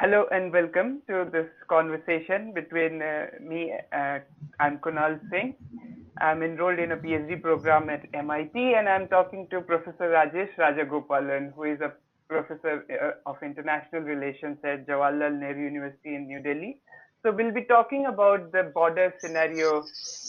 Hello and welcome to this conversation between uh, me. Uh, I'm Kunal Singh. I'm enrolled in a PhD program at MIT, and I'm talking to Professor Rajesh Rajagopalan, who is a professor uh, of international relations at Jawaharlal Nehru University in New Delhi. So we'll be talking about the border scenario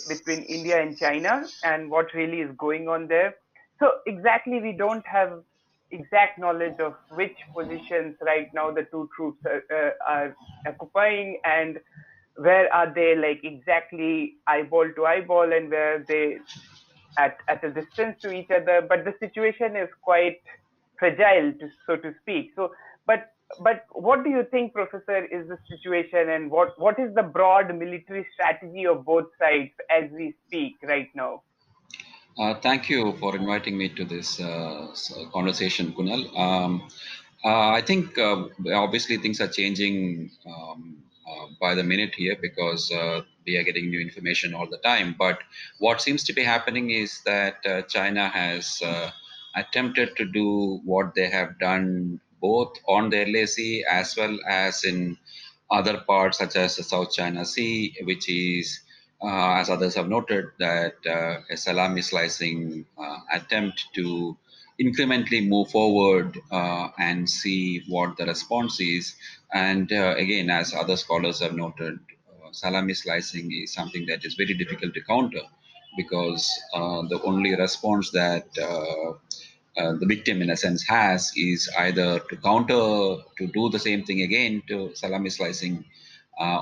between India and China and what really is going on there. So exactly, we don't have exact knowledge of which positions right now the two troops are, uh, are occupying and where are they like exactly eyeball to eyeball and where they at, at a distance to each other. But the situation is quite fragile to, so to speak. So but but what do you think professor is the situation and what what is the broad military strategy of both sides as we speak right now uh, thank you for inviting me to this uh, conversation, Kunal. Um, uh, I think uh, obviously things are changing um, uh, by the minute here because we are getting new information all the time. But what seems to be happening is that China has attempted to do what they have done both on the LAC as well as in other parts such as the South China Sea, which is as others have noted, that uh, a salami slicing uh, attempt to incrementally move forward uh, and see what the response is. And uh, again, as other scholars have noted, uh, salami slicing is something that is very difficult to counter because the only response that the victim, in a sense, has is either to counter, to do the same thing again to salami slicing, uh,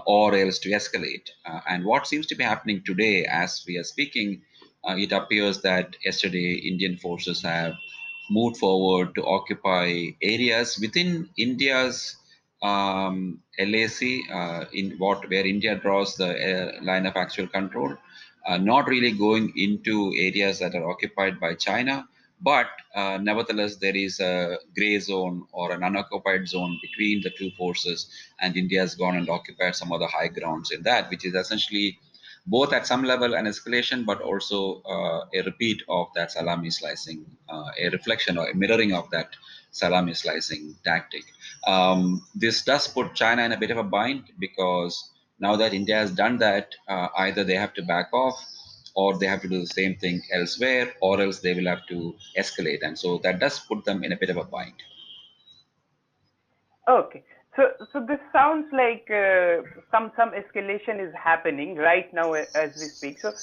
or else to escalate. Uh, and what seems to be happening today, as we are speaking, uh, it appears that yesterday Indian forces have moved forward to occupy areas within India's um, LAC, uh, in what where India draws the uh, line of actual control, uh, not really going into areas that are occupied by China, but uh, nevertheless, there is a gray zone or an unoccupied zone between the two forces, and India has gone and occupied some of the high grounds in that, which is essentially both at some level an escalation, but also uh, a repeat of that salami slicing, uh, a reflection or a mirroring of that salami slicing tactic. Um, this does put China in a bit of a bind because now that India has done that, uh, either they have to back off or they have to do the same thing elsewhere, or else they will have to escalate. And so that does put them in a bit of a bind. Okay. So, so this sounds like uh, some some escalation is happening right now as we speak. So,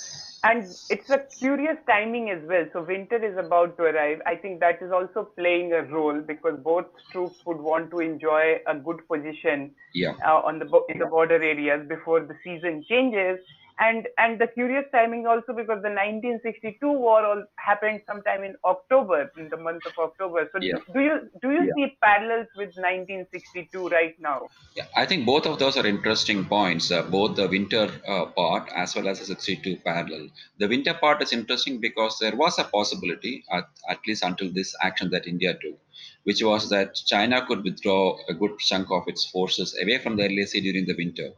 and it's a curious timing as well. So, winter is about to arrive. I think that is also playing a role because both troops would want to enjoy a good position yeah. uh, on the in the border areas before the season changes and and the curious timing also because the 1962 war all happened sometime in October in the month of October. So yeah. do you do you yeah. see parallels with 1962 right now? Yeah, I think both of those are interesting points. Uh, both the winter uh, part as well as the 62 parallel. The winter part is interesting because there was a possibility, at, at least until this action that India took, which was that China could withdraw a good chunk of its forces away from the LAC during the winter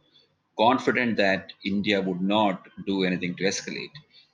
confident that India would not do anything to escalate.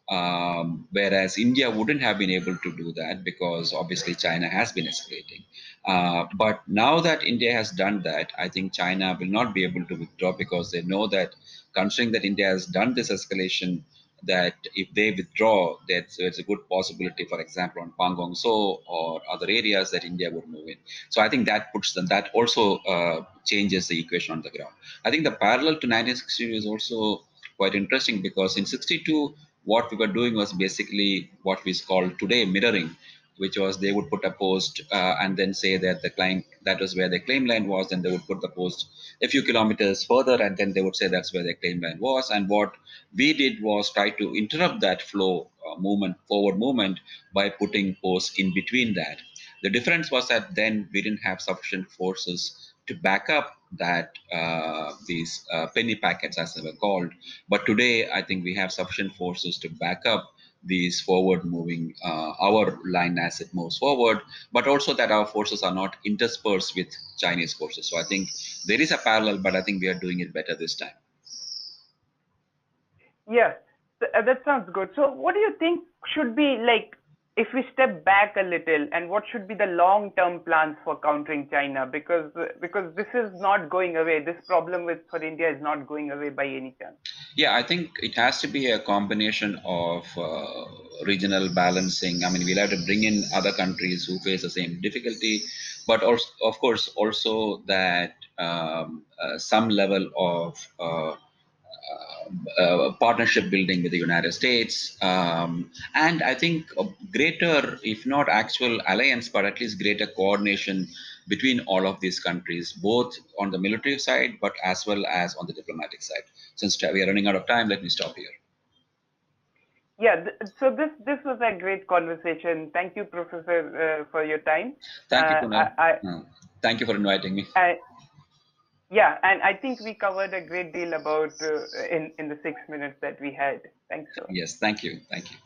Um, whereas India wouldn't have been able to do that because obviously China has been escalating. Uh, but now that India has done that, I think China will not be able to withdraw because they know that, considering that India has done this escalation, that if they withdraw, that there's a good possibility, for example, on Pangong Tso or other areas that India would move in. So I think that puts them, that also uh, changes the equation on the ground. I think the parallel to 1962 is also quite interesting because in 62, what we were doing was basically what we call today mirroring which was they would put a post uh, and then say that the claim that was where the claim line was, and they would put the post a few kilometers further, and then they would say that's where the claim line was. And what we did was try to interrupt that flow uh, movement, forward movement, by putting posts in between that. The difference was that then we didn't have sufficient forces to back up that uh, these uh, penny packets as they were called but today i think we have sufficient forces to back up these forward moving uh, our line as it moves forward but also that our forces are not interspersed with chinese forces. So i think there is a parallel but i think we are doing it better this time. Uh, that sounds good. So what do you think should be like if we step back a little and what should be the long term plans for countering china? Because because this is not going away. This problem with for india is not going away by any chance. Yeah i think it has to be a combination of uh, regional balancing. I mean we'll have to bring in other countries who face the same difficulty but also of course also that um, uh, some level of uh, uh, partnership building with the United States, um, and I think a greater, if not actual alliance, but at least greater coordination between all of these countries, both on the military side, but as well as on the diplomatic side. Since we are running out of time, let me stop here. Yeah, th- so this this was a great conversation. Thank you, Professor, uh, for your time. Thank you, Uh, I- I- Uh, thank you for inviting me. I, yeah, and I think we covered a great deal about uh, in in the six minutes that we had. Thanks much. Yes, thank you. Thank you.